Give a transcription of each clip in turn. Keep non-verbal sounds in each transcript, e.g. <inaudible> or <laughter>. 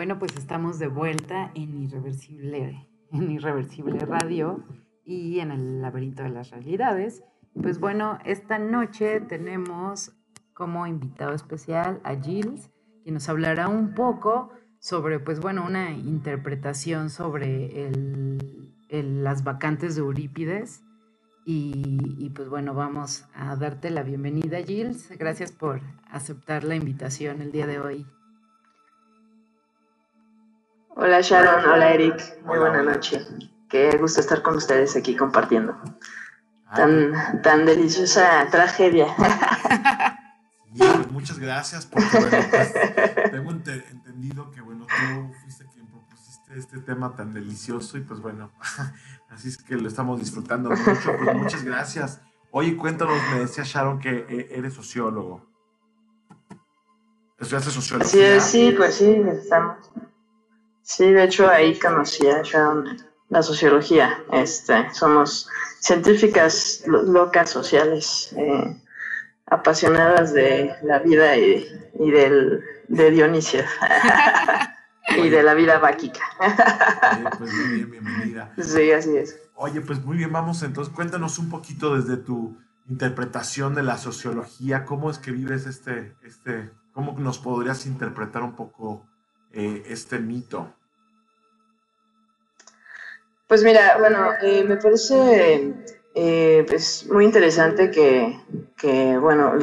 Bueno, pues estamos de vuelta en Irreversible, en Irreversible Radio y en el laberinto de las realidades. Pues bueno, esta noche tenemos como invitado especial a Gilles, quien nos hablará un poco sobre, pues bueno, una interpretación sobre las vacantes de Eurípides. Y, y, pues bueno, vamos a darte la bienvenida, Gilles. Gracias por aceptar la invitación el día de hoy. Hola Sharon, hola Eric, muy buena noche. Qué gusto estar con ustedes aquí compartiendo. Ah, tan, tan deliciosa tragedia. Sí, pues muchas gracias porque bueno, pues, tengo entendido que bueno, tú fuiste quien propusiste este tema tan delicioso y pues bueno, <laughs> así es que lo estamos disfrutando mucho, pues muchas gracias. Oye, cuéntanos, me decía Sharon que eh, eres sociólogo. ¿Estudiaste sociología? Sí, sí, pues sí, estamos. Sí, de hecho ahí conocí a Sharon la sociología. Este, somos científicas locas sociales, eh, apasionadas de la vida y, del, de Dionisio. <laughs> y de la vida báquica. pues muy bien, bienvenida. Sí, así es. Oye, pues muy bien, vamos entonces, cuéntanos un poquito desde tu interpretación de la sociología, cómo es que vives este, este, cómo nos podrías interpretar un poco eh, este mito. Pues mira, bueno, eh, me parece eh, pues muy interesante que, bueno,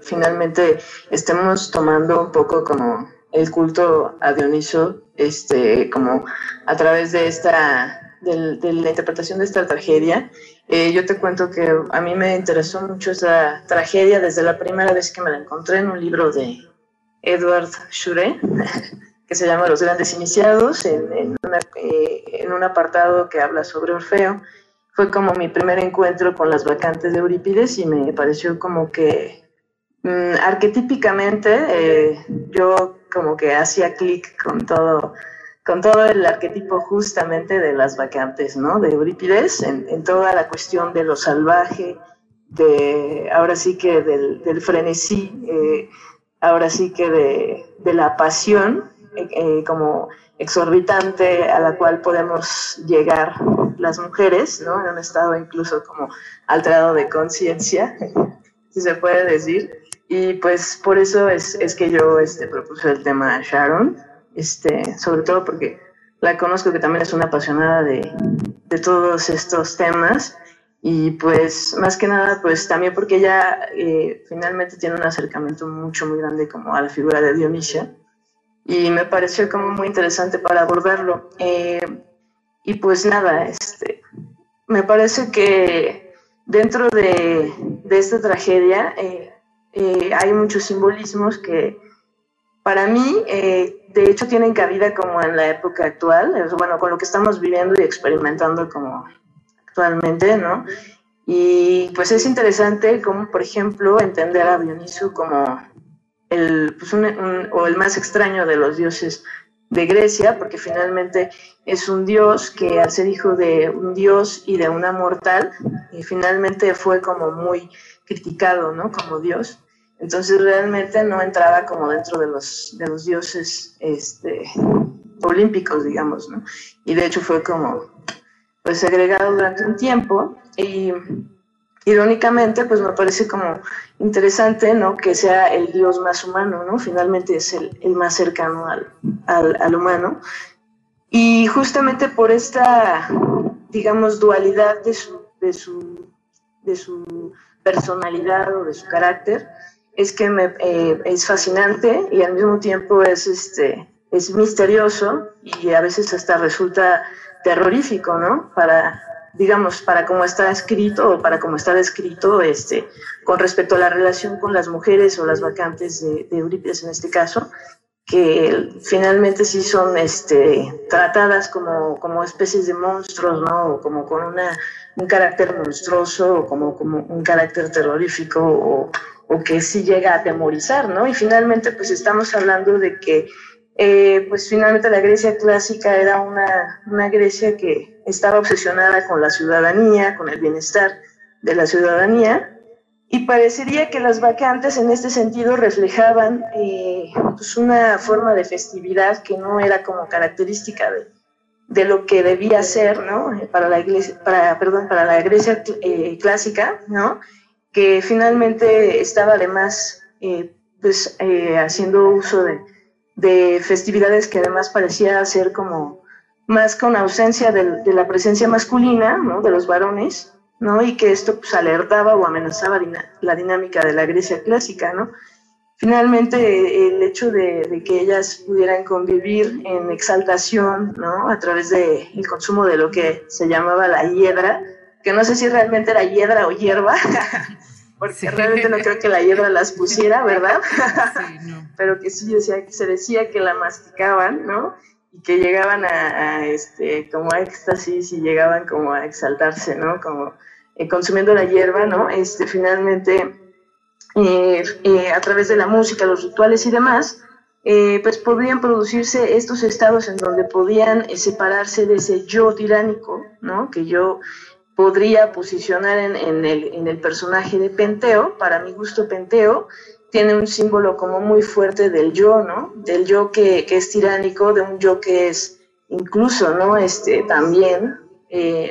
finalmente estemos tomando un poco como el culto a Dioniso, este, como a través de esta, de, la interpretación de esta tragedia. Yo te cuento que a mí me interesó mucho esta tragedia desde la primera vez que me la encontré en un libro de Edward Schure <laughs> que se llama Los Grandes Iniciados, en, eh, en, un apartado que habla sobre Orfeo. Fue como mi primer encuentro con las vacantes de Eurípides y me pareció como que mm, arquetípicamente eh, yo como que hacía clic con todo, con todo el arquetipo justamente de las vacantes, ¿no? De Eurípides, en, en toda la cuestión de lo salvaje, de ahora sí que del, del frenesí, eh, ahora sí que de, de la pasión eh, como exorbitante a la cual podemos llegar las mujeres, ¿no? En un estado incluso como alterado de conciencia, <laughs> si se puede decir. Y pues por eso es, es que yo este, propuse el tema a Sharon, este, sobre todo porque la conozco que también es una apasionada de, de todos estos temas y pues más que nada pues también porque ella eh, finalmente tiene un acercamiento mucho muy grande como a la figura de Dionisia y me pareció como muy interesante para abordarlo. Eh, y pues nada, este, me parece que dentro de, de esta tragedia eh, eh, hay muchos simbolismos que para mí, de hecho, tienen cabida como en la época actual, bueno, con lo que estamos viviendo y experimentando como actualmente, ¿no? Y pues es interesante como, por ejemplo, entender a Dioniso como el, pues o el más extraño de los dioses de Grecia, porque finalmente es un dios que al ser hijo de un dios y de una mortal, y finalmente fue como muy criticado, ¿no? Como dios. Entonces realmente no entraba como dentro de los, de los dioses este, olímpicos, digamos, ¿no? Y de hecho fue como pues segregado durante un tiempo y irónicamente, pues me parece como interesante, ¿no? Que sea el Dios más humano, ¿no? Finalmente es el, el más cercano al, al, al, humano. Y justamente por esta, digamos, dualidad de su, de su, de su personalidad o de su carácter, es que me, eh, es fascinante y al mismo tiempo es, este, es misterioso y a veces hasta resulta terrorífico, ¿no? Para, digamos, para cómo está escrito o para cómo está descrito este, con respecto a la relación con las mujeres o las vacantes de, Eurípides en este caso, que finalmente sí son este, tratadas como, como especies de monstruos, ¿no? O como con una, un carácter monstruoso o como, como un carácter terrorífico o, o que sí llega a atemorizar, ¿no? Y finalmente pues estamos hablando de que eh, pues finalmente la Grecia clásica era una, una, Grecia que estaba obsesionada con la ciudadanía, con el bienestar de la ciudadanía, y parecería que las vacantes en este sentido reflejaban eh, pues una forma de festividad que no era como característica de, de lo que debía ser, ¿no? Para la para, perdón, para la Grecia eh, clásica, ¿no? Que finalmente estaba además, eh, pues, haciendo uso de, de, festividades que además parecía ser como más con ausencia de, de la presencia masculina, ¿no? De los varones, ¿no? Y que esto pues, alertaba o amenazaba la dinámica de la Grecia clásica, ¿no? Finalmente, el hecho de, que ellas pudieran convivir en exaltación, ¿no? A través del el consumo de lo que se llamaba la hiedra, que no sé si realmente era hiedra o hierba, <laughs> porque realmente no creo que la hiedra las pusiera, ¿verdad? <laughs> <laughs> Pero que sí decía, se decía que la masticaban, ¿no? Y que llegaban a, este, como a éxtasis y llegaban como a exaltarse, ¿no? Como eh, consumiendo la hierba, ¿no? Este, finalmente, eh, eh, a través de la música, los rituales y demás, pues podrían producirse estos estados en donde podían separarse de ese yo tiránico, ¿no? Que yo podría posicionar en, en, el, en el personaje de Penteo. Para mi gusto, Penteo tiene un símbolo como muy fuerte del yo, ¿no? Del yo que, que es tiránico, de un yo que es incluso, ¿no? Este, también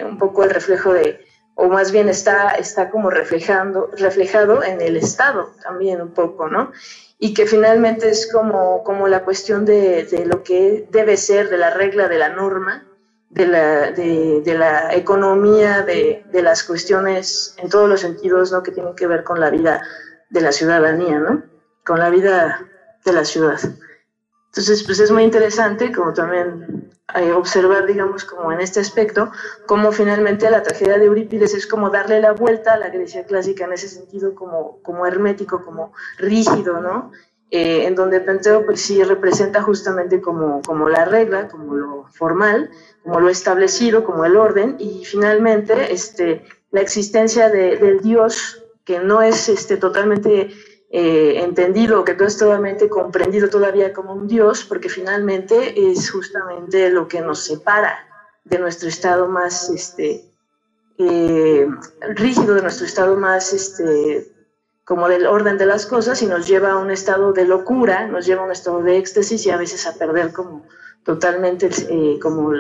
un poco el reflejo de, o más bien está, está como reflejando, reflejado en el Estado también un poco, ¿no? Y que finalmente es como, como la cuestión de, de lo que debe ser, de la regla, de la norma, de la, de, la economía, de, de, las cuestiones en todos los sentidos, ¿no? Que tienen que ver con la vida de la ciudadanía, ¿no? Con la vida de la ciudad. Entonces, pues es muy interesante como también eh, observar, digamos, como en este aspecto, cómo finalmente la tragedia de Eurípides es como darle la vuelta a la Grecia clásica en ese sentido como, como hermético, como rígido, ¿no? Eh, en donde Penteo pues sí representa justamente como, como la regla, como lo formal, como lo establecido, como el orden, y finalmente este, la existencia de, del Dios que no es este, totalmente eh, entendido, que todo es totalmente comprendido todavía como un Dios, porque finalmente es justamente lo que nos separa de nuestro estado más este, eh, rígido, de nuestro estado más este, como del orden de las cosas y nos lleva a un estado de locura, nos lleva a un estado de éxtasis y a veces a perder como totalmente eh, como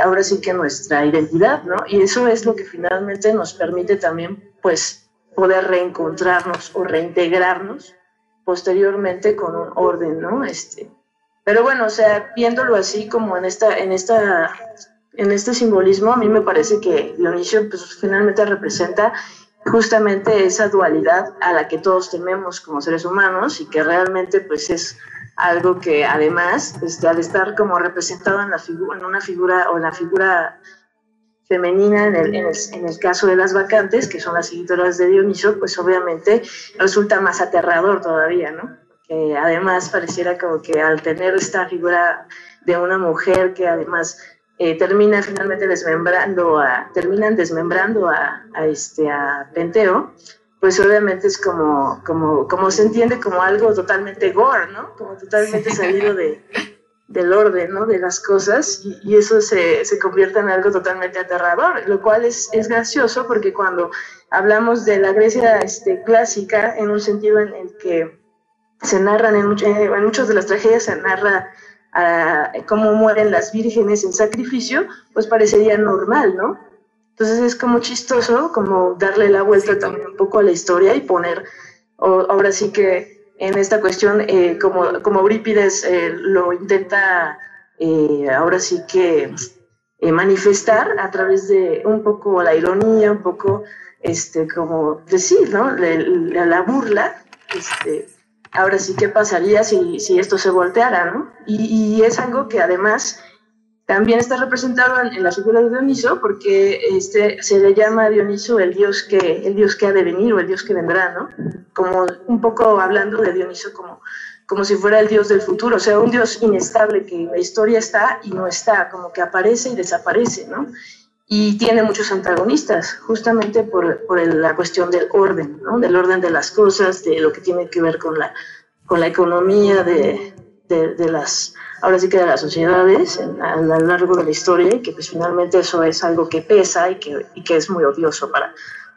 ahora sí que nuestra identidad, ¿no? Y eso es lo que finalmente nos permite también pues poder reencontrarnos o reintegrarnos posteriormente con un orden, ¿no? Este, pero bueno, o sea, viéndolo así como en esta, en esta, en este simbolismo, a mí me parece que Dionisio, pues finalmente representa justamente esa dualidad a la que todos tememos como seres humanos y que realmente pues es algo que además este, al estar como representado en, una figura o en la figura femenina en el, en, el, caso de las vacantes, que son las seguidoras de Dioniso, pues obviamente resulta más aterrador todavía, ¿no? Que además pareciera como que al tener esta figura de una mujer que además eh, termina finalmente desmembrando a, terminan desmembrando a, a, este, a Penteo, pues obviamente es como, como, como se entiende como algo totalmente gore, ¿no? Como totalmente salido de, del orden ¿no? de las cosas y, eso se, se, convierte en algo totalmente aterrador, lo cual es, es, gracioso porque cuando hablamos de la Grecia este, clásica, en un sentido en el que se narran, en, en muchas de las tragedias se narra a, cómo mueren las vírgenes en sacrificio, pues parecería normal, ¿no? Entonces es como chistoso, como darle la vuelta también un poco a la historia y poner, ahora sí que en esta cuestión, eh, como, como Eurípides eh, lo intenta eh, ahora sí que manifestar a través de un poco la ironía, un poco, este, como decir, ¿no? La, la burla, este, ahora sí, ¿qué pasaría si, si esto se volteara, ¿no? Y, y, es algo que además también está representado en, la figura de Dioniso, porque este, se le llama a Dioniso el dios, que, el dios que ha de venir o el dios que vendrá, ¿no? Como un poco hablando de Dioniso como, como si fuera el dios del futuro, o sea, un dios inestable que en la historia está y no está, como que aparece y desaparece, ¿no? Y tiene muchos antagonistas, justamente por, por la cuestión del orden, ¿no? Del orden de las cosas, de lo que tiene que ver con la, con la economía, de, de, las ahora sí que de las sociedades a lo largo de la historia y que pues finalmente eso es algo que pesa y que, y que es muy odioso para,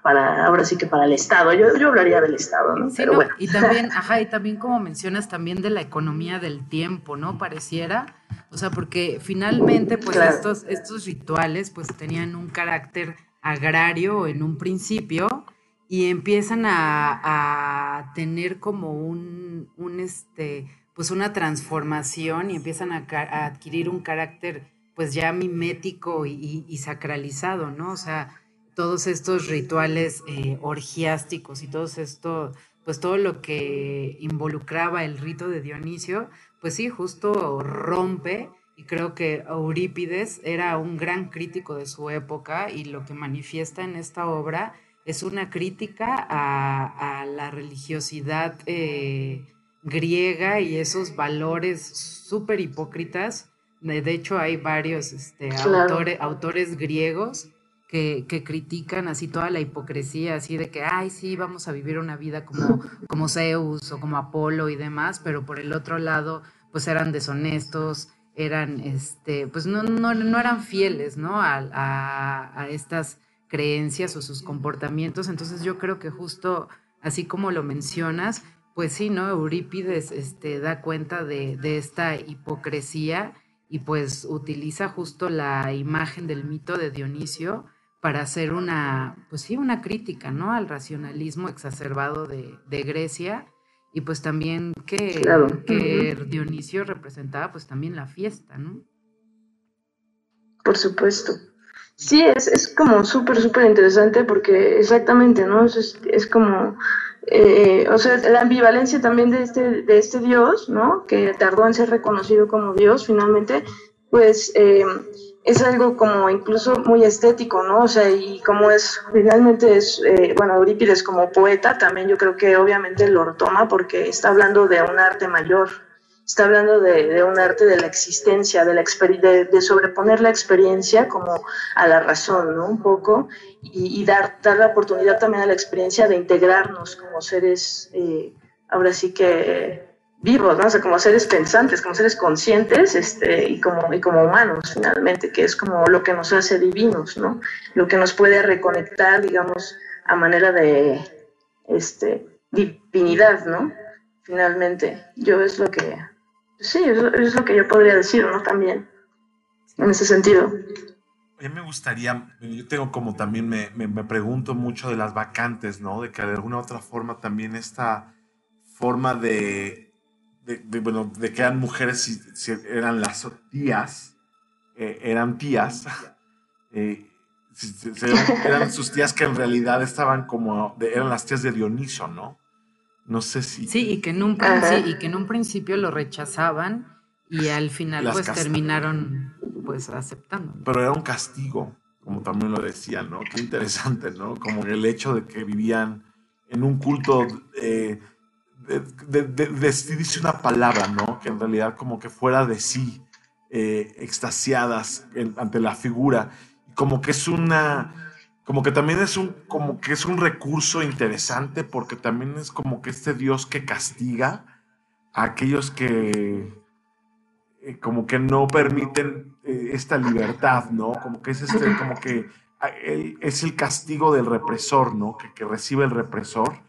para, ahora sí que para el Estado. Yo, yo hablaría del Estado, ¿no? Pero bueno. Y también, ajá, y también como mencionas, también de la economía del tiempo, ¿no? Pareciera, o sea, porque finalmente, pues estos, estos rituales, pues tenían un carácter agrario en un principio y empiezan a, tener como un, un, este, pues una transformación y empiezan a, adquirir un carácter pues ya mimético y, sacralizado, ¿no? O sea, todos estos rituales eh, orgiásticos y todo esto, pues todo lo que involucraba el rito de Dionisio, pues sí, justo rompe y creo que Eurípides era un gran crítico de su época y lo que manifiesta en esta obra es una crítica a, la religiosidad eh, griega y esos valores súper hipócritas. De, hecho, hay varios este, autores, autores griegos que, critican así toda la hipocresía, así de que, ay, sí, vamos a vivir una vida como, como Zeus o como Apolo y demás, pero por el otro lado, pues eran deshonestos, eran, este, pues no, no, no eran fieles, ¿no? A, a, estas creencias o sus comportamientos. Entonces yo creo que justo así como lo mencionas, pues sí, ¿no? Eurípides este, da cuenta de, esta hipocresía y pues utiliza justo la imagen del mito de Dionisio para hacer una, pues sí, una crítica, ¿no? Al racionalismo exacerbado de, Grecia y pues también que, que Dionisio representaba pues también la fiesta, ¿no? Por supuesto. Sí, es, es como súper, súper interesante porque exactamente, ¿no? Es, es como eh, o sea, la ambivalencia también de este, de este Dios, ¿no? Que tardó en ser reconocido como Dios finalmente, pues eh, es algo como incluso muy estético, ¿no? O sea, y como es, finalmente es, eh, bueno, Eurípides como poeta también yo creo que obviamente lo toma porque está hablando de un arte mayor, está hablando de, un arte de la existencia, de, la de, de, sobreponer la experiencia como a la razón, ¿no? Un poco, y, dar, dar la oportunidad también a la experiencia de integrarnos como seres, eh, ahora sí que vivos, ¿no? O sea, como seres pensantes, como seres conscientes este, y, como, y como humanos, finalmente, que es como lo que nos hace divinos, ¿no? Lo que nos puede reconectar, digamos, a manera de este, divinidad, ¿no? Finalmente, yo es lo que Sí, es, lo que yo podría decir, ¿no? También, en ese sentido. A mí me gustaría, yo tengo como también me, me, pregunto mucho de las vacantes, ¿no? De que de alguna u otra forma también esta forma de, de, bueno, de que eran mujeres, si, eran las tías, eh, eran tías, <laughs> eh, eran sus tías que en realidad estaban como, eran las tías de Dioniso, ¿no? No sé si. Sí, y que en un, y que en un principio lo rechazaban y al final pues terminaron pues aceptando. Pero era un castigo, como también lo decían, ¿no? Qué interesante, ¿no? Como el hecho de que vivían en un culto eh, de, de, una palabra, ¿no? Que en realidad como que fuera de sí, eh, extasiadas ante la figura. Como que es una como que también es un, como que es un recurso interesante porque también es como que este Dios que castiga a aquellos que eh, como que no permiten eh, esta libertad, ¿no? Como que es este, como que ah, es el castigo del represor, ¿no? Que, recibe el represor.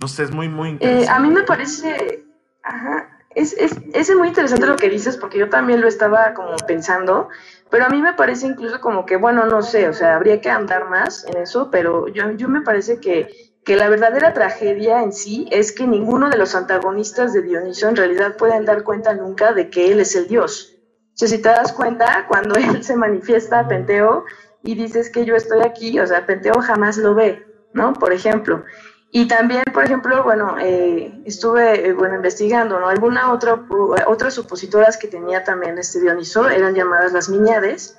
No sé, es muy, muy interesante. Eh, a mí me parece, ajá, es, es, es muy interesante lo que dices porque yo también lo estaba como pensando pero a mí me parece incluso como que, bueno, no sé, o sea, habría que andar más en eso, pero yo, yo me parece que, que la verdadera tragedia en sí es que ninguno de los antagonistas de Dioniso en realidad pueden dar cuenta nunca de que él es el dios. O sea, si te das cuenta, cuando <laughs> él se manifiesta a Penteo y dices que yo estoy aquí, o sea, Penteo jamás lo ve, ¿no? Por ejemplo. Y también, por ejemplo, bueno, eh, estuve eh, bueno, investigando, ¿no? Alguna otra, otras supositoras que tenía también este Dioniso eran llamadas las miñades,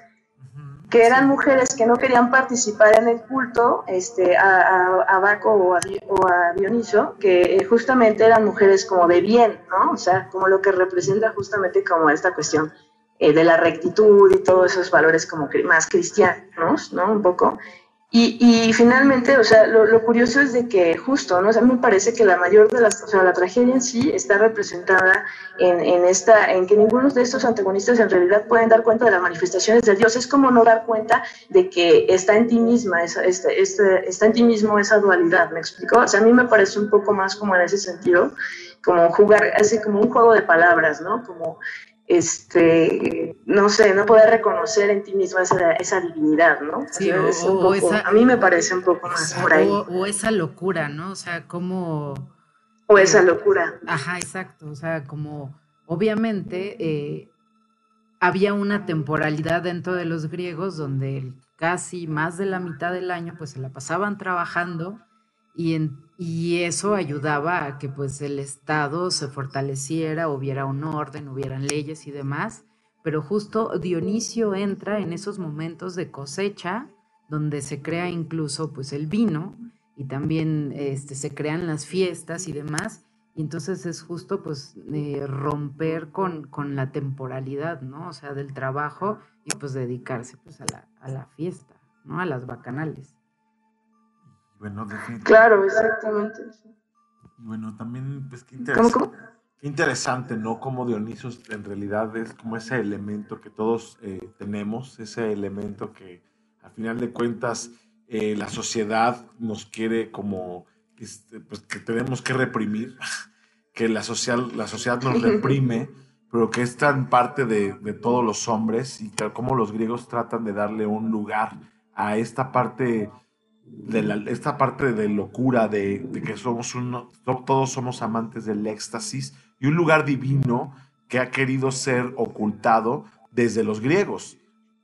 que eran mujeres que no querían participar en el culto este, a, a, Baco o a, o a, Dioniso, que eh, justamente eran mujeres como de bien, ¿no? O sea, como lo que representa justamente como esta cuestión de la rectitud y todos esos valores como más cristianos, ¿no? Un poco. Y, finalmente, o sea, lo, curioso es de que justo, ¿no? O sea, me parece que la mayor de las, o sea, la tragedia en sí está representada en, en, esta, en que ninguno de estos antagonistas en realidad pueden dar cuenta de las manifestaciones de Dios. Es como no dar cuenta de que está en ti misma, esa, está en ti mismo esa dualidad, ¿me explico? O sea, a mí me parece un poco más como en ese sentido, como jugar, así como un juego de palabras, ¿no? Como este, no sé, no poder reconocer en ti mismo esa, esa divinidad, ¿no? Sí, o, esa, a mí me parece un poco más por ahí. O, esa locura, ¿no? O sea, como... O esa locura. Ajá, exacto. O sea, como obviamente eh, había una temporalidad dentro de los griegos donde casi más de la mitad del año pues se la pasaban trabajando y, y eso ayudaba a que pues el Estado se fortaleciera, hubiera un orden, hubieran leyes y demás. Pero justo Dionisio entra en esos momentos de cosecha donde se crea incluso pues el vino y también este, se crean las fiestas y demás. Y entonces es justo pues eh, romper con, con, la temporalidad, ¿no? O sea, del trabajo y pues dedicarse pues a la, a la fiesta, ¿no? A las bacanales. Bueno, Claro, exactamente. bueno, también, pues qué interesante. Qué interesante, ¿no? Como Dionisio en realidad es como ese elemento que todos eh, tenemos, ese elemento que al final de cuentas eh, la sociedad nos quiere como, este, pues que tenemos que reprimir, <laughs> que la, social, la sociedad nos reprime, pero que es tan parte de, de todos los hombres y que como los griegos tratan de darle un lugar a esta parte de esta parte de locura, de, que somos uno, todos somos amantes del éxtasis y un lugar divino que ha querido ser ocultado desde los griegos.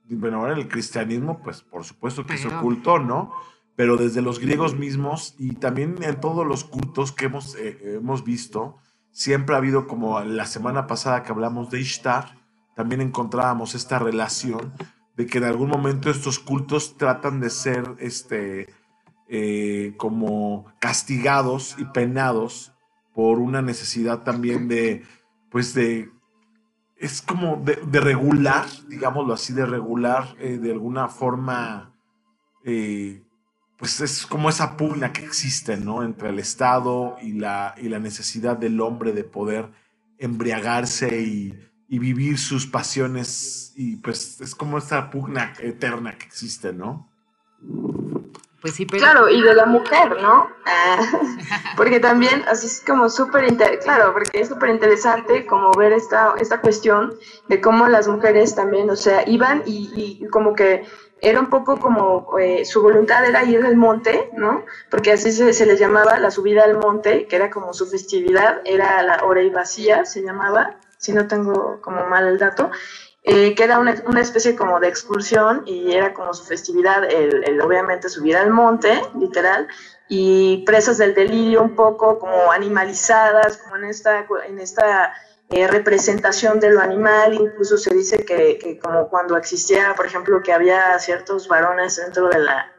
Bueno, ahora el cristianismo, pues por supuesto que se ocultó, ¿no? Pero desde los griegos mismos y también en todos los cultos que hemos, eh, hemos visto, siempre ha habido como la semana pasada que hablamos de Ishtar, también encontrábamos esta relación de que en algún momento estos cultos tratan de ser este, eh, como castigados y penados por una necesidad también de, pues de, es como de, regular, digámoslo así, de regular eh, de alguna forma, eh, pues es como esa pugna que existe, ¿no? Entre el Estado y la, y la necesidad del hombre de poder embriagarse y y vivir sus pasiones y pues es como esta pugna eterna que existe, ¿no? Pues sí, pero... Claro, y de la mujer, ¿no? Ah, <laughs> porque también, así es como súper, claro, porque es súper interesante como ver esta, esta cuestión de cómo las mujeres también, o sea, iban y, como que era un poco como eh, su voluntad era ir al monte, ¿no? Porque así se, se les llamaba la subida al monte, que era como su festividad, era la hora y vacía, se llamaba, si no tengo como mal el dato, eh, que era una, una, especie como de excursión y era como su festividad, el, obviamente subir al monte, literal, y presas del delirio un poco como animalizadas, como en esta, en esta eh, representación de lo animal, incluso se dice que, que, como cuando existía, por ejemplo, que había ciertos varones dentro de la,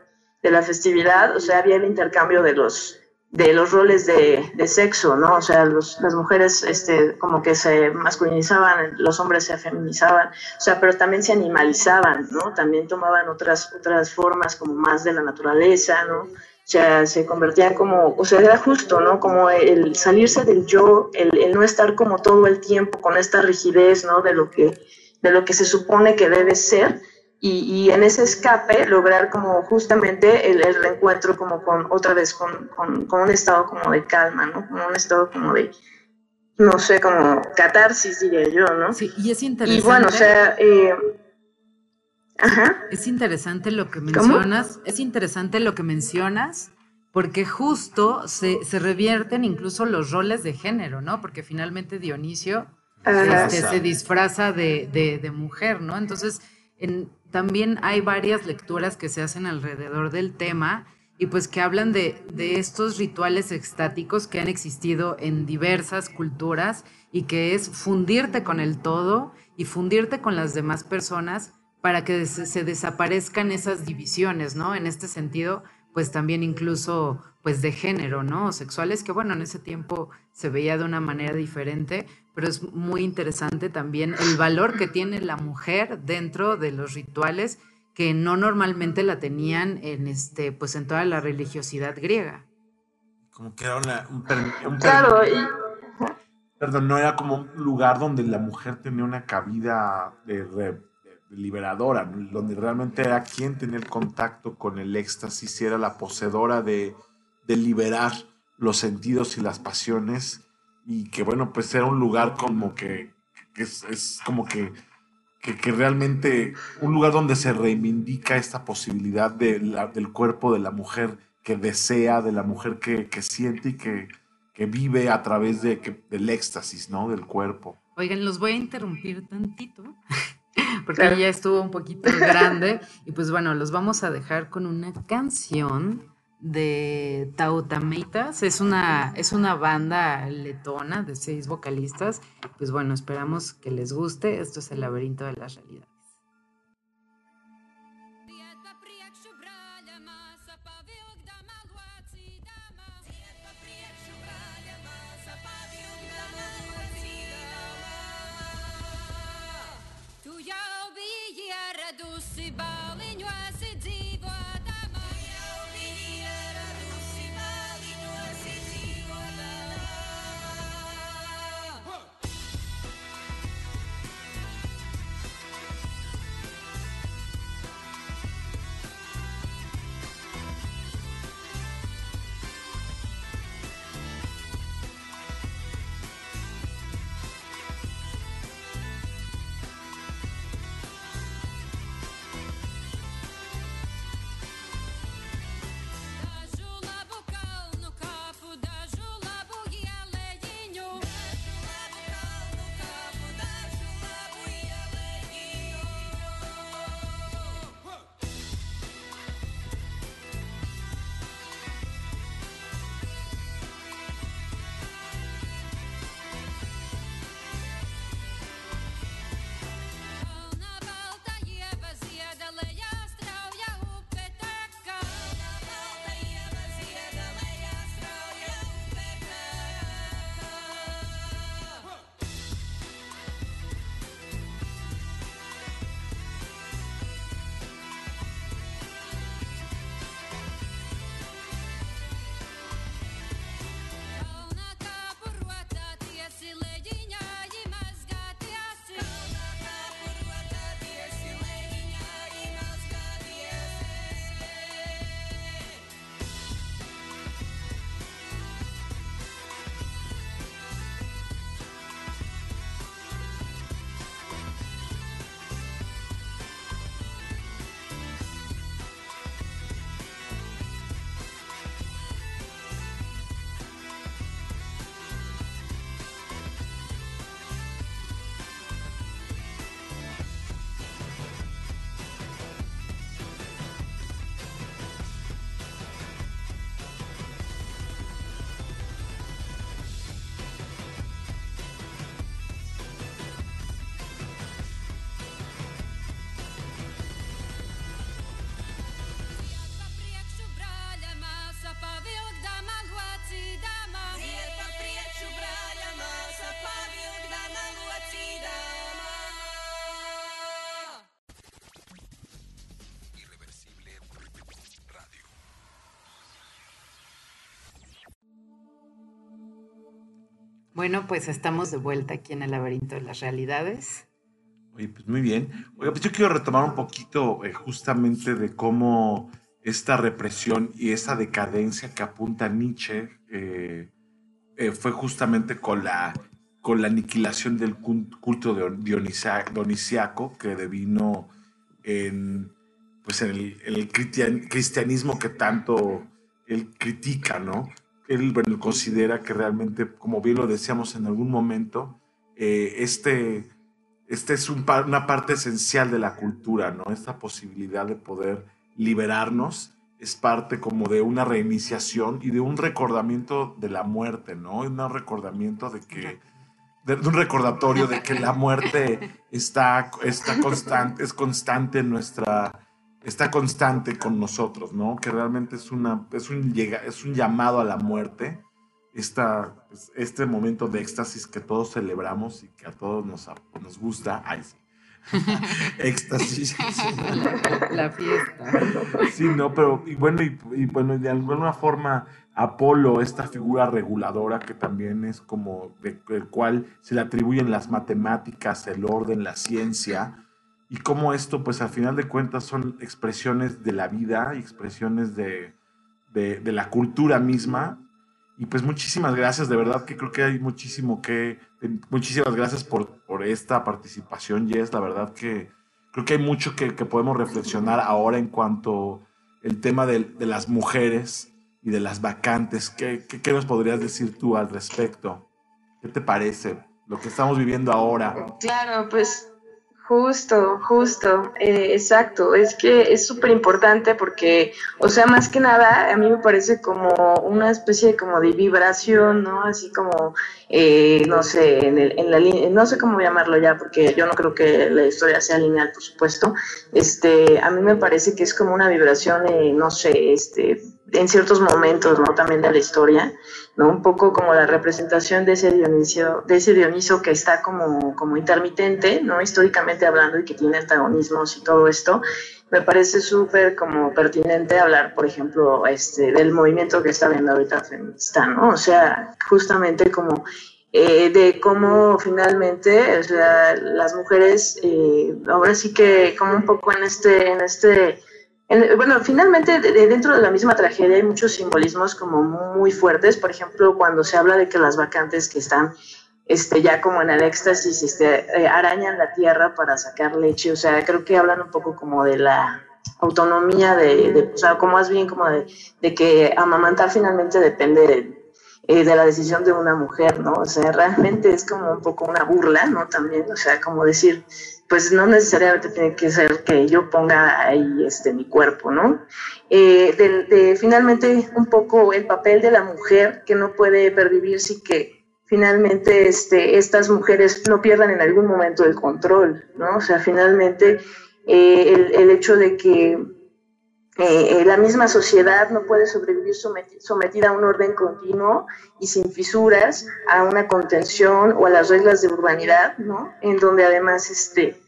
de la festividad, o sea, había el intercambio de los, de los roles de, de sexo, ¿no? O sea, los, las mujeres este, como que se masculinizaban, los hombres se feminizaban, o sea, pero también se animalizaban, ¿no? También tomaban otras, otras formas como más de la naturaleza, ¿no? O sea, se convertían como, o sea, era justo, ¿no? Como el salirse del yo, el, el no estar como todo el tiempo con esta rigidez, ¿no? De lo que, de lo que se supone que debe ser, y, en ese escape lograr como justamente el, reencuentro como con otra vez con, con, un estado como de calma, ¿no? Como un estado como de, no sé, como catarsis diría yo, ¿no? Sí, y es interesante. Y bueno, o sea, eh, ajá. Es interesante lo que mencionas, es interesante lo que mencionas, porque justo se, se, revierten incluso los roles de género, ¿no? Porque finalmente Dionisio este, se disfraza de, de, de mujer, ¿no? Entonces, también hay varias lecturas que se hacen alrededor del tema y pues que hablan de, estos rituales extáticos que han existido en diversas culturas y que es fundirte con el todo y fundirte con las demás personas para que se, desaparezcan esas divisiones, ¿no? En este sentido, pues también incluso pues de género, ¿no? Sexuales que bueno, en ese tiempo se veía de una manera diferente, pero es muy interesante también el valor que tiene la mujer dentro de los rituales que no normalmente la tenían en este, pues en toda la religiosidad griega. Como que era un, un claro, perdón, no era como un lugar donde la mujer tenía una cabida de, liberadora, donde realmente era quien tenía el contacto con el éxtasis, y era la poseedora de, de liberar los sentidos y las pasiones, y que bueno, pues era un lugar como que, es como que que, realmente un lugar donde se reivindica esta posibilidad de del cuerpo de la mujer que desea, de la mujer que, siente y que, vive a través de, del éxtasis, ¿no? Del cuerpo. Oigan, los voy a interrumpir tantito, <laughs> porque ya estuvo un poquito grande, y pues bueno, los vamos a dejar con una canción de Tautameitas. Es una, es una banda letona de seis vocalistas. Pues bueno, esperamos que les guste. Esto es el laberinto de las realidades. Bueno, pues estamos de vuelta aquí en el laberinto de las realidades. Oye, pues muy bien. Oye, pues yo quiero retomar un poquito eh, justamente de cómo esta represión y esa decadencia que apunta Nietzsche eh, eh, fue justamente con la, con la aniquilación del culto de dionisiaco que devino en, pues en el cristianismo que tanto él critica, ¿no? Él considera que realmente, como bien lo decíamos en algún momento, eh, este, este es una parte esencial de la cultura, ¿no? Esta posibilidad de poder liberarnos es parte como de una reiniciación y de un recordamiento de la muerte, ¿no? Un recordamiento de que, de, un recordatorio de que la muerte <laughs> está, está constante, es constante en nuestra está constante con nosotros, ¿no? Que realmente es, una, es, un, es un llamado a la muerte, esta, este momento de éxtasis que todos celebramos y que a todos nos, nos gusta. Ay, sí. <laughs> éxtasis. La fiesta. Sí, no, pero y bueno, y, bueno, de alguna forma Apolo, esta figura reguladora que también es como de, el cual se le atribuyen las matemáticas, el orden, la ciencia, y cómo esto, pues al final de cuentas son expresiones de la vida y expresiones de, de la cultura misma, y pues muchísimas gracias, de verdad que creo que hay muchísimo que... Muchísimas gracias por, por esta participación, Jess. La verdad que creo que hay mucho que, que podemos reflexionar ahora en cuanto el tema de, de las mujeres y de las vacantes. ¿Qué, ¿Qué, qué, nos podrías decir tú al respecto? ¿Qué te parece lo que estamos viviendo ahora? Claro, pues Justo, justo, eh, exacto. Es que es súper importante porque, o sea, más que nada, a mí me parece como una especie de, como de vibración, ¿no? Así como, eh, no sé, en, el, en la línea, no sé cómo llamarlo ya, porque yo no creo que la historia sea lineal, por supuesto. Este, a mí me parece que es como una vibración, eh, no sé, este, en ciertos momentos, ¿no? También de la historia, ¿no? Un poco como la representación de ese Dionisio, de ese Dioniso que está como, como intermitente, ¿no? Históricamente hablando y que tiene antagonismos y todo esto. Me parece súper como pertinente hablar, por ejemplo, este, del movimiento que está viendo ahorita feminista, ¿no? O sea, justamente como eh, de cómo finalmente las mujeres, eh, ahora sí que como un poco en este, en este bueno, finalmente dentro de la misma tragedia hay muchos simbolismos como muy fuertes. Por ejemplo, cuando se habla de que las vacantes que están este, ya como en el éxtasis este, eh, arañan la tierra para sacar leche. O sea, creo que hablan un poco como de la autonomía, de, o sea, como más bien como de, de que amamantar finalmente depende de, eh, de la decisión de una mujer, ¿no? O sea, realmente es como un poco una burla, ¿no? También, o sea, como decir, pues no necesariamente tiene que ser que yo ponga ahí este, mi cuerpo, ¿no? Eh, de, finalmente un poco el papel de la mujer que no puede pervivir si que finalmente este, estas mujeres no pierdan en algún momento el control, ¿no? O sea, finalmente eh, el, el, hecho de que eh, la misma sociedad no puede sobrevivir sometida a un orden continuo y sin fisuras, a una contención o a las reglas de urbanidad, ¿no? En donde además, este,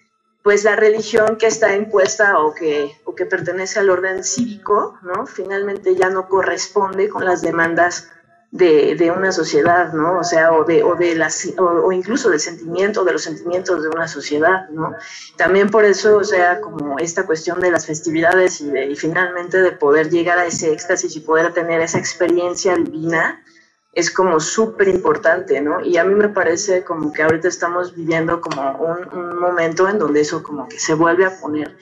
pues la religión que está impuesta o que, o que pertenece al orden cívico, ¿no? Finalmente ya no corresponde con las demandas de, de, una sociedad, ¿no? O sea, o de, o de las, o, incluso del sentimiento, de los sentimientos de una sociedad, ¿no? También por eso, o sea, como esta cuestión de las festividades y, finalmente de poder llegar a ese éxtasis y poder tener esa experiencia divina, es como súper importante, ¿no? Y a mí me parece como que ahorita estamos viviendo como un, un momento en donde eso como que se vuelve a poner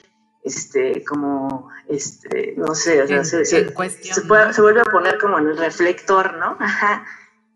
este, como, este, no sé, o sea, se, se, vuelve a poner como en el reflector, ¿no? <laughs> Ajá.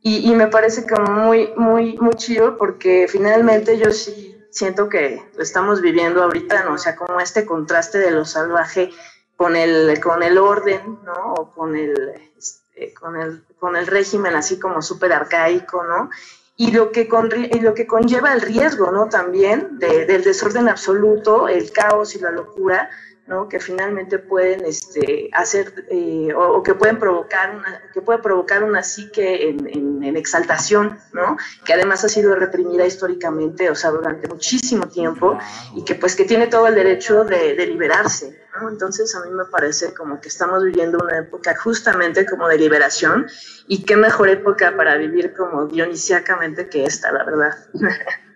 Y, y, me parece como muy, muy, muy chido porque finalmente yo sí siento que lo estamos viviendo ahorita, ¿no? O sea, como este contraste de lo salvaje con el, con el orden, ¿no? O con el, este, con el, con el régimen así como súper arcaico, ¿no? Y lo que, con, y lo que conlleva el riesgo, ¿no? También de, del desorden absoluto, el caos y la locura, ¿no? Que finalmente pueden este, hacer eh, o, o, que pueden provocar una, que puede provocar una psique en, en, en, exaltación, ¿no? Que además ha sido reprimida históricamente, o sea, durante muchísimo tiempo y que pues que tiene todo el derecho de, de liberarse, ¿no? Entonces a mí me parece como que estamos viviendo una época justamente como de liberación y qué mejor época para vivir como dionisiacamente que esta, la verdad. <laughs>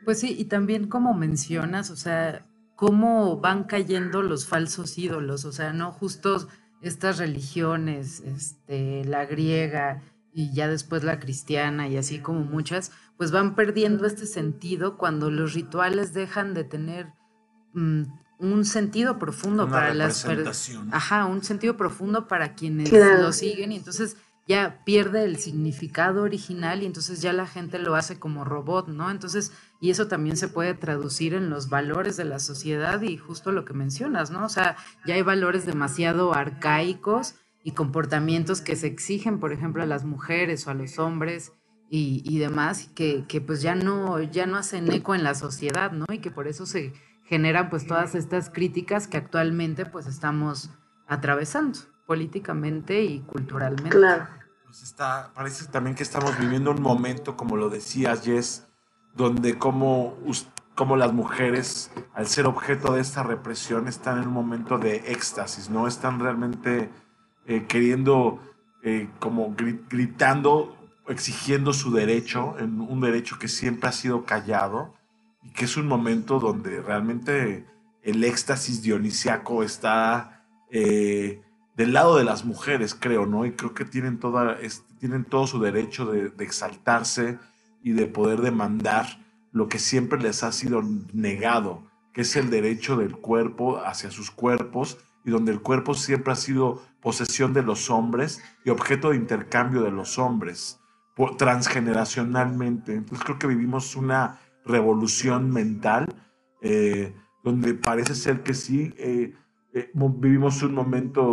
Pues sí, y también como mencionas, o sea, cómo van cayendo los falsos ídolos, o sea, no justo estas religiones, este, la griega y ya después la cristiana y así como muchas, pues van perdiendo este sentido cuando los rituales dejan de tener mm, un sentido profundo Una para las ajá, un sentido profundo para quienes claro. lo siguen y entonces ya pierde el significado original y entonces ya la gente lo hace como robot, ¿no? Entonces, y eso también se puede traducir en los valores de la sociedad y justo lo que mencionas, ¿no? O sea, ya hay valores demasiado arcaicos y comportamientos que se exigen, por ejemplo, a las mujeres o a los hombres y, y demás, que, que pues ya no, ya no hacen eco en la sociedad, ¿no? Y que por eso se generan pues todas estas críticas que actualmente pues estamos atravesando políticamente y culturalmente. Claro. Pues está, parece también que estamos viviendo un momento, como lo decías, Jess, donde como cómo las mujeres, al ser objeto de esta represión, están en un momento de éxtasis, ¿no? Están realmente eh, queriendo, eh, como gritando, exigiendo su derecho, en un derecho que siempre ha sido callado y que es un momento donde realmente el éxtasis dionisiaco está eh, del lado de las mujeres, creo, ¿no? Y creo que tienen, toda, tienen todo su derecho de, de exaltarse y de poder demandar lo que siempre les ha sido negado, que es el derecho del cuerpo hacia sus cuerpos y donde el cuerpo siempre ha sido posesión de los hombres y objeto de intercambio de los hombres transgeneracionalmente. Entonces creo que vivimos una revolución mental eh, donde parece ser que sí, eh, eh, vivimos un momento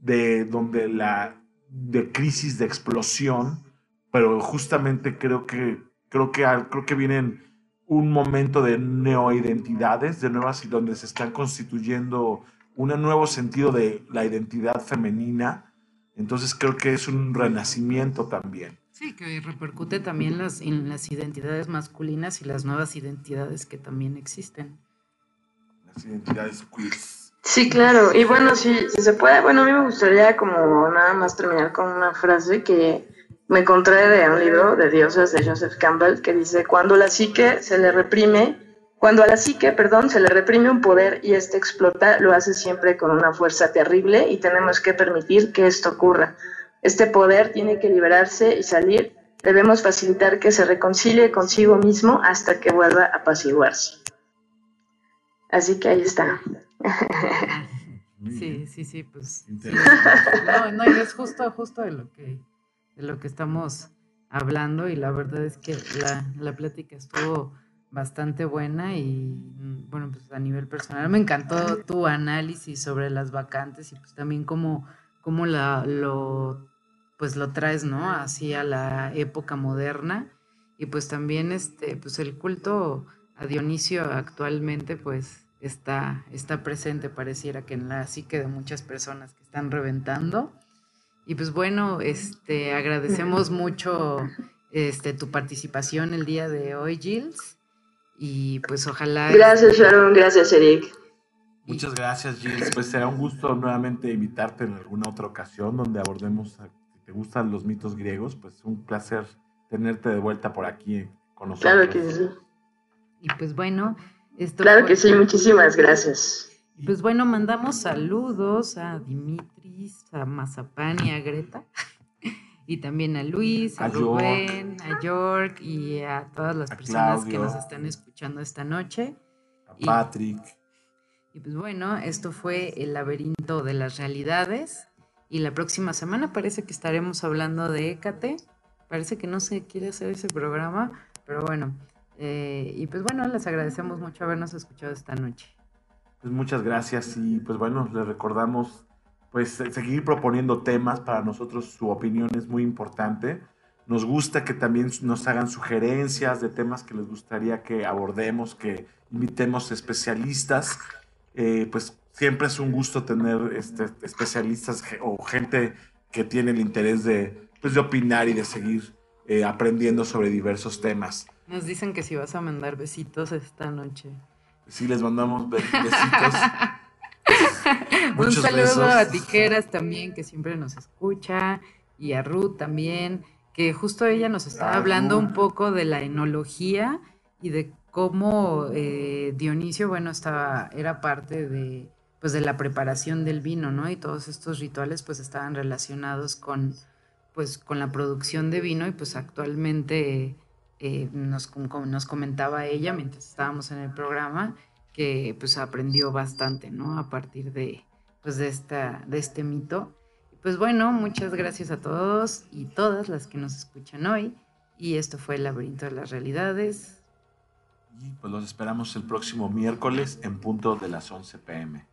de donde la de crisis, de explosión, pero justamente creo que Creo que, creo que vienen un momento de neoidentidades, de nuevas, y donde se están constituyendo un nuevo sentido de la identidad femenina. Entonces creo que es un renacimiento también. Sí, que repercute también las, en las identidades masculinas y las nuevas identidades que también existen. Las identidades queer. Sí, claro. Y bueno, si, si se puede, bueno, a mí me gustaría como nada más terminar con una frase que me encontré de un libro de dioses de Joseph Campbell que dice, cuando la psique se le reprime, cuando a la psique, perdón, se le reprime un poder y este explota, lo hace siempre con una fuerza terrible y tenemos que permitir que esto ocurra. Este poder tiene que liberarse y salir. Debemos facilitar que se reconcilie consigo mismo hasta que vuelva a apaciguarse. Así que ahí está. Sí, sí, sí, pues. No, no, es justo, justo de lo que de lo que estamos hablando y la verdad es que la, la plática estuvo bastante buena y bueno, pues a nivel personal me encantó tu análisis sobre las vacantes y pues también cómo, cómo la, lo, pues lo traes, ¿no? Así a la época moderna y pues también este, pues el culto a Dionisio actualmente pues está, está presente, pareciera que en la psique de muchas personas que están reventando y pues bueno, este, agradecemos mucho este, tu participación el día de hoy, Gilles. Y pues ojalá... Gracias, Sharon. Gracias, Eric. Muchas gracias, Gilles. Pues será un gusto nuevamente invitarte en alguna otra ocasión donde abordemos, te gustan los mitos griegos, pues un placer tenerte de vuelta por aquí con nosotros. Claro que sí. Y pues bueno, esto Claro que sí, muchísimas gracias. Pues bueno, mandamos saludos a Dimitri a Mazapán y a Greta. <laughs> y también a Luis, a, Rubén, a York y a todas las personas que nos están escuchando esta noche. A Patrick. Y pues bueno, esto fue el laberinto de las realidades. Y la próxima semana parece que estaremos hablando de Écate. Parece que no se quiere hacer ese programa, pero bueno. Eh, y pues bueno, les agradecemos mucho habernos escuchado esta noche. Pues muchas gracias y pues bueno, les recordamos pues seguir proponiendo temas. Para nosotros su opinión es muy importante. Nos gusta que también nos hagan sugerencias de temas que les gustaría que abordemos, que invitemos especialistas. Eh, pues siempre es un gusto tener este, especialistas o gente que tiene el interés de, pues, de opinar y de seguir eh, aprendiendo sobre diversos temas. Nos dicen que si vas a mandar besitos esta noche. Sí, les mandamos besitos. <laughs> Un saludo a Tijeras también, que siempre nos escucha, y a Ruth también, que justo ella nos estaba hablando un poco de la enología y de cómo eh, Dionisio, bueno, estaba, era parte de, pues, de la preparación del vino, ¿no? Y todos estos rituales, pues, estaban relacionados con, pues, con la producción de vino y, pues, actualmente eh, nos, nos comentaba ella mientras estábamos en el programa que pues aprendió bastante, ¿no? A partir de, pues, de, esta, de este mito. Pues bueno, muchas gracias a todos y todas las que nos escuchan hoy. Y esto fue el laberinto de las realidades. Y pues los esperamos el próximo miércoles en punto de las 11 pm.